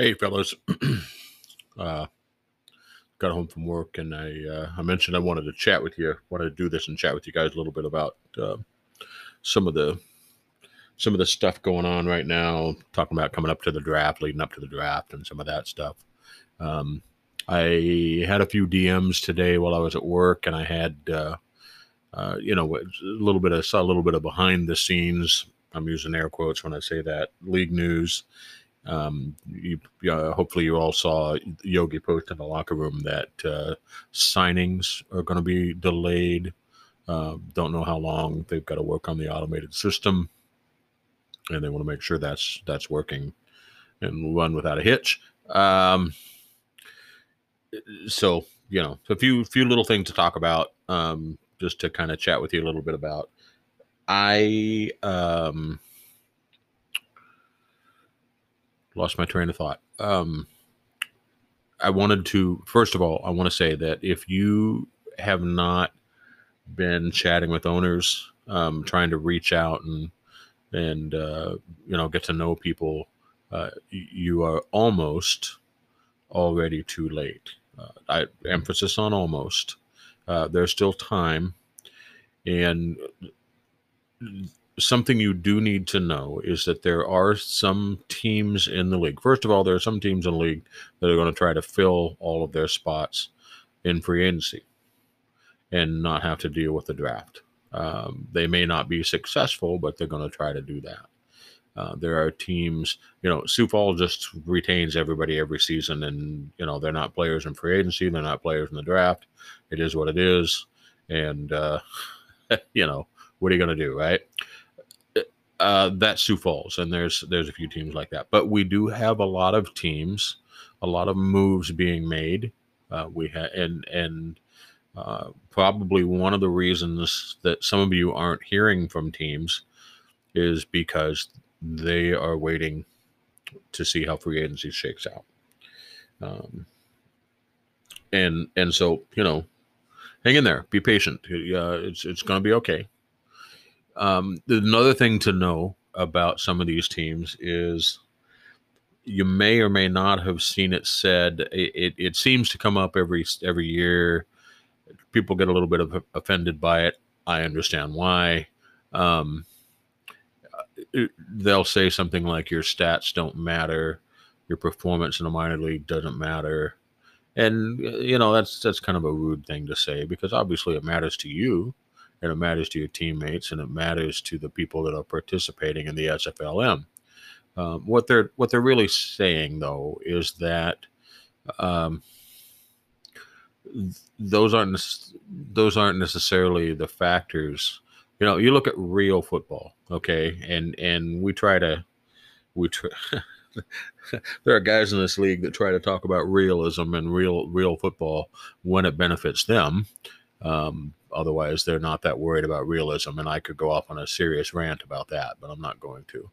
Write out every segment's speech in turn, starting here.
Hey, fellas. uh, got home from work and I uh, I mentioned I wanted to chat with you. Wanted to do this and chat with you guys a little bit about uh, some of the some of the stuff going on right now. Talking about coming up to the draft, leading up to the draft, and some of that stuff. Um, I had a few DMs today while I was at work, and I had uh, uh, you know a little bit of saw a little bit of behind the scenes. I'm using air quotes when I say that league news um, you, uh, hopefully, you all saw Yogi post in the locker room that uh, signings are going to be delayed. Uh, don't know how long. They've got to work on the automated system, and they want to make sure that's that's working and run without a hitch. Um, so you know, a few few little things to talk about, um, just to kind of chat with you a little bit about. I um, lost my train of thought. Um, I wanted to, first of all, I want to say that if you have not been chatting with owners, um, trying to reach out and and uh, you know get to know people, uh, you are almost already too late. Uh, I emphasis on almost. Uh, there's still time, and something you do need to know is that there are some teams in the league. First of all, there are some teams in the league that are going to try to fill all of their spots in free agency and not have to deal with the draft. Um, they may not be successful, but they're going to try to do that. Uh, there are teams, you know, Sioux Falls just retains everybody every season, and you know they're not players in free agency, they're not players in the draft. It is what it is, and uh, you know what are you going to do, right? Uh, that's Sioux Falls, and there's there's a few teams like that. But we do have a lot of teams, a lot of moves being made. Uh, we have and and uh, probably one of the reasons that some of you aren't hearing from teams is because they are waiting to see how free agency shakes out. Um, and and so you know, hang in there, be patient. Uh, it's it's going to be okay. Um, another thing to know about some of these teams is you may or may not have seen it said. It, it, it seems to come up every every year. People get a little bit of offended by it. I understand why. Um, they'll say something like your stats don't matter, your performance in a minor league doesn't matter, and you know that's that's kind of a rude thing to say because obviously it matters to you and it matters to your teammates and it matters to the people that are participating in the SFLM. Um, what they're what they're really saying though is that um, those aren't those aren't necessarily the factors. You know, you look at real football, okay, and and we try to we try. there are guys in this league that try to talk about realism and real real football when it benefits them. Um, Otherwise, they're not that worried about realism. And I could go off on a serious rant about that, but I'm not going to.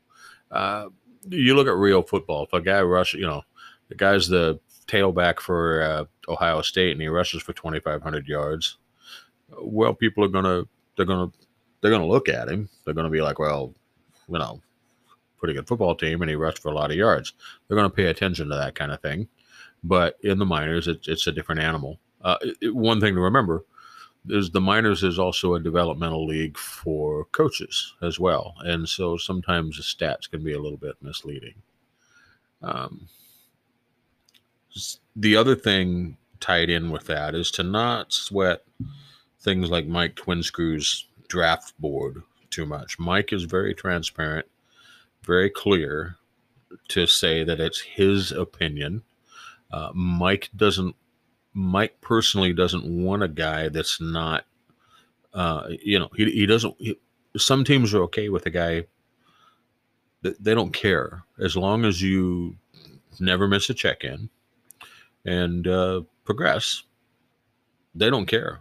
Uh, you look at real football. If a guy rushes, you know, the guy's the tailback for uh, Ohio State and he rushes for 2,500 yards. Well, people are gonna they're gonna they're gonna look at him. They're gonna be like, well, you know, pretty good football team, and he rushed for a lot of yards. They're gonna pay attention to that kind of thing. But in the minors, it's it's a different animal. Uh, it, one thing to remember there's the minors is also a developmental league for coaches as well, and so sometimes the stats can be a little bit misleading. Um, the other thing tied in with that is to not sweat things like Mike Twinscrew's draft board too much. Mike is very transparent, very clear to say that it's his opinion. Uh, Mike doesn't Mike personally doesn't want a guy that's not, uh, you know, he, he doesn't. He, some teams are okay with a guy that they don't care as long as you never miss a check in and uh, progress. They don't care.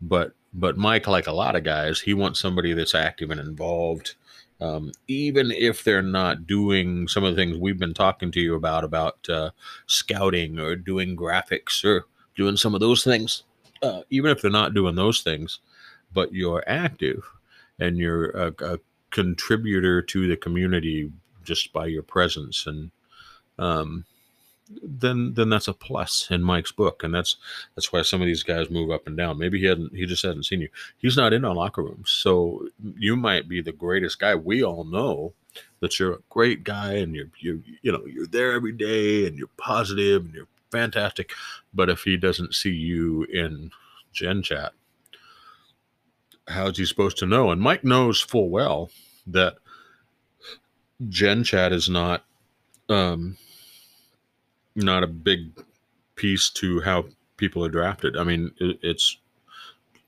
But but Mike, like a lot of guys, he wants somebody that's active and involved um, even if they're not doing some of the things we've been talking to you about about uh, scouting or doing graphics or doing some of those things uh, even if they're not doing those things but you're active and you're a, a, contributor to the community just by your presence and um, then then that's a plus in Mike's book, and that's that's why some of these guys move up and down. Maybe he hadn't he just hasn't seen you. He's not in our locker rooms, so you might be the greatest guy. We all know that you're a great guy, and you're you you know you're there every day, and you're positive, and you're fantastic. But if he doesn't see you in Gen Chat, how's he supposed to know? And Mike knows full well that Gen Chat is not um, not a big piece to how people are drafted. I mean, it, it's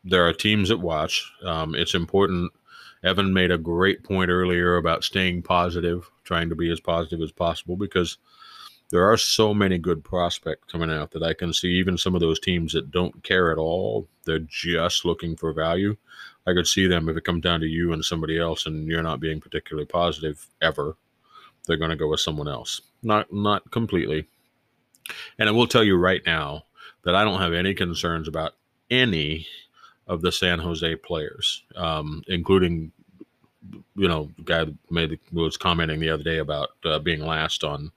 there are teams that watch. Um, it's important. Evan made a great point earlier about staying positive, trying to be as positive as possible because there are so many good prospects coming out that I can see even some of those teams that don't care at all. They're just looking for value. I could see them if it comes down to you and somebody else and you're not being particularly positive ever, they're going to go with someone else. Not not completely. And I will tell you right now that I don't have any concerns about any of the San Jose players, um, including you know the guy made was commenting the other day about uh, being last on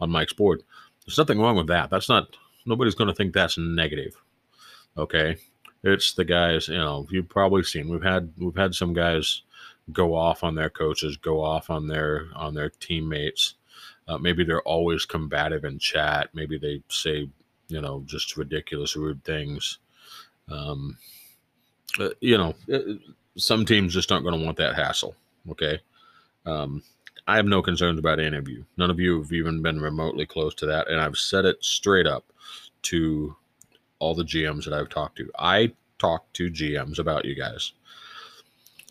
on Mike's board. There's nothing wrong with that. That's not nobody's going to think that's negative. Okay, it's the guys. You know, you've probably seen we've had we've had some guys go off on their coaches, go off on their on their teammates. Uh, maybe they're always combative in chat. Maybe they say you know just ridiculous, rude things. Um, uh, you know, uh, some teams just aren't going to want that hassle. Okay. Um, I have no concerns about any of you. None of you have even been remotely close to that. And I've said it straight up to all the GMs that I've talked to. I talk to GMs about you guys.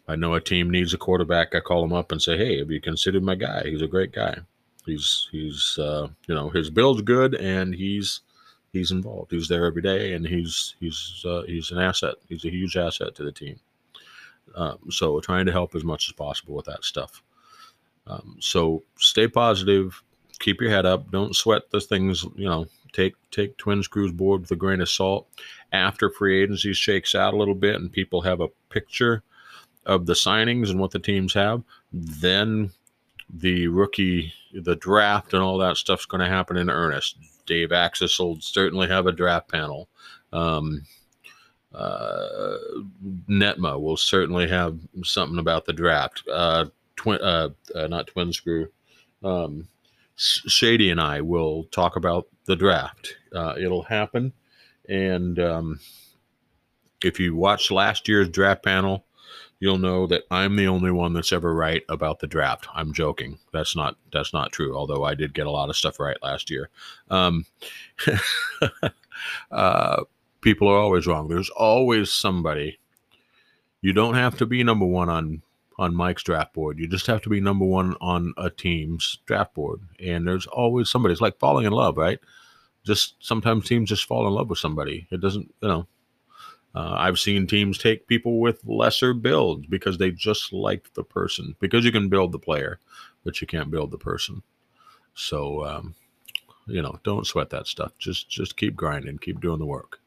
I know a team needs a quarterback. I call them up and say, "Hey, have you considered my guy? He's a great guy. He's he's uh, you know his build's good and he's he's involved. He's there every day and he's he's uh, he's an asset. He's a huge asset to the team. Um, so trying to help as much as possible with that stuff. Um, so stay positive, keep your head up, don't sweat the things. You know, take take Twin Screws board with a grain of salt. After free agency shakes out a little bit and people have a picture of the signings and what the teams have, then the rookie, the draft, and all that stuff's going to happen in earnest. Dave Axis will certainly have a draft panel. Um, uh, Netma will certainly have something about the draft. Uh, twin, uh, uh, not twin screw. Um, Shady and I will talk about the draft. Uh, it'll happen, and um, if you watched last year's draft panel, you'll know that I'm the only one that's ever right about the draft. I'm joking. That's not that's not true. Although I did get a lot of stuff right last year. Um, uh, people are always wrong. There's always somebody. You don't have to be number one on on Mike's draft board. You just have to be number one on a team's draft board. And there's always somebody. It's like falling in love, right? Just sometimes teams just fall in love with somebody. It doesn't, you know. Uh, I've seen teams take people with lesser builds because they just like the person. Because you can build the player, but you can't build the person. So, um, you know, don't sweat that stuff. Just just keep grinding, keep doing the work.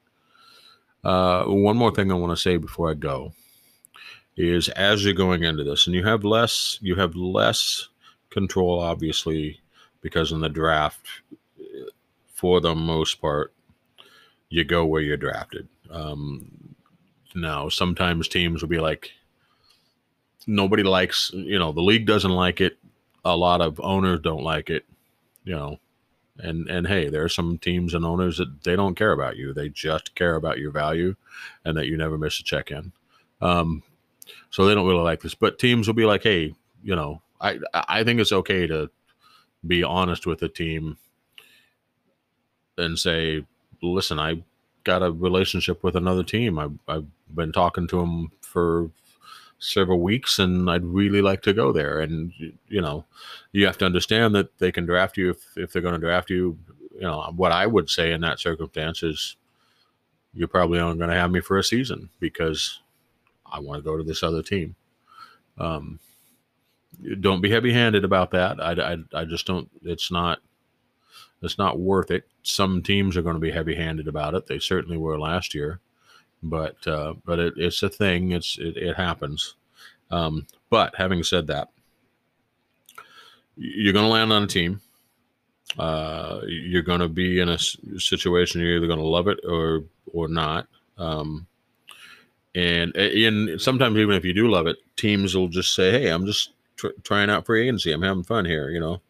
Uh, one more thing I want to say before I go is as you're going into this and you have less you have less control obviously because in the draft for the most part you go where you're drafted um, now sometimes teams will be like nobody likes you know the league doesn't like it. A lot of owners don't like it you know. And and hey there are some teams and owners that they don't care about you. They just care about your value and that you never miss a check-in um, so they don't really like this. But teams will be like, hey, you know, I I think it's okay to be honest with the team and say, listen, I got a relationship with another team. I've, I've been talking to them for several weeks and I'd really like to go there. And, you know, you have to understand that they can draft you if, if they're going to draft you. You know, what I would say in that circumstance is you're probably only going to have me for a season because I want to go to this other team. Um, don't be heavy handed about that. I, I, I just don't, it's not, it's not worth it. Some teams are going to be heavy handed about it. They certainly were last year, but, uh, but it, it's a thing. It's, it, it happens. Um, but having said that, you're going to land on a team Uh, you're going to be in a situation you're either going to love it or or not. Um, and and sometimes even if you do love it, teams will just say, "Hey, I'm just tr- trying out free agency. I'm having fun here," you know.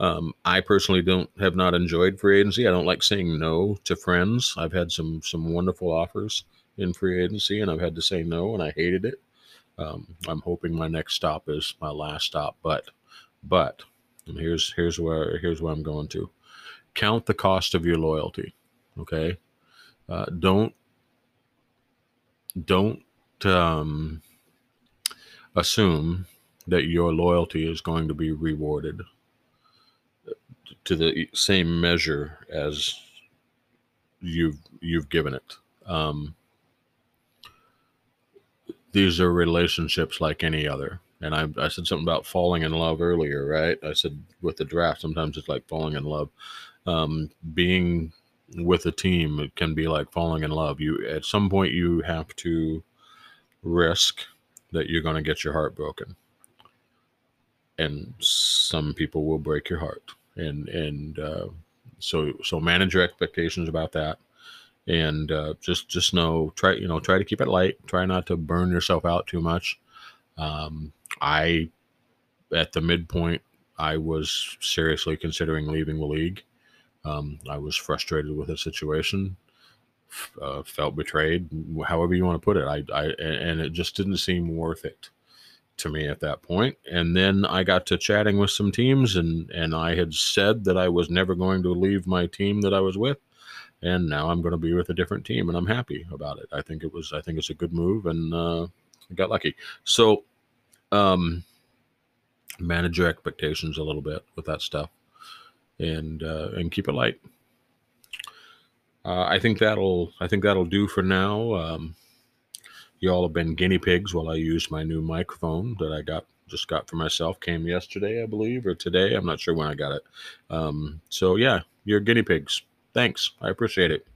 Um, I personally don't have not enjoyed free agency. I don't like saying no to friends. I've had some some wonderful offers in free agency, and I've had to say no, and I hated it. Um, I'm hoping my next stop is my last stop, but but here's here's where here's where I'm going to count the cost of your loyalty. Okay, uh, don't don't um, assume that your loyalty is going to be rewarded to the same measure as you've you've given it. Um, these are relationships like any other. And I, I said something about falling in love earlier, right? I said with the draft, sometimes it's like falling in love. Um, being with a team it can be like falling in love. You at some point you have to risk that you're going to get your heart broken, and some people will break your heart and and uh, so so manage your expectations about that. And uh, just just know try you know try to keep it light. Try not to burn yourself out too much. Um, i at the midpoint i was seriously considering leaving the league. Um, i was frustrated with the situation uh, felt betrayed however you want to put it. I, I and it just didn't seem worth it to me at that point. And then I got to chatting with some teams, and and I had said that I was never going to leave my team that I was with, and now I'm going to be with a different team, and I'm happy about it. I think it was I think it's a good move, and uh, I got lucky. So, um, manage your expectations a little bit with that stuff, and uh, and keep it light. Uh, I think that'll I think that'll do for now. Um, y'all have been guinea pigs while I use my new microphone that I got just got for myself. Came yesterday, I believe, or today. I'm not sure when I got it. Um, so yeah, you're guinea pigs. Thanks. I appreciate it.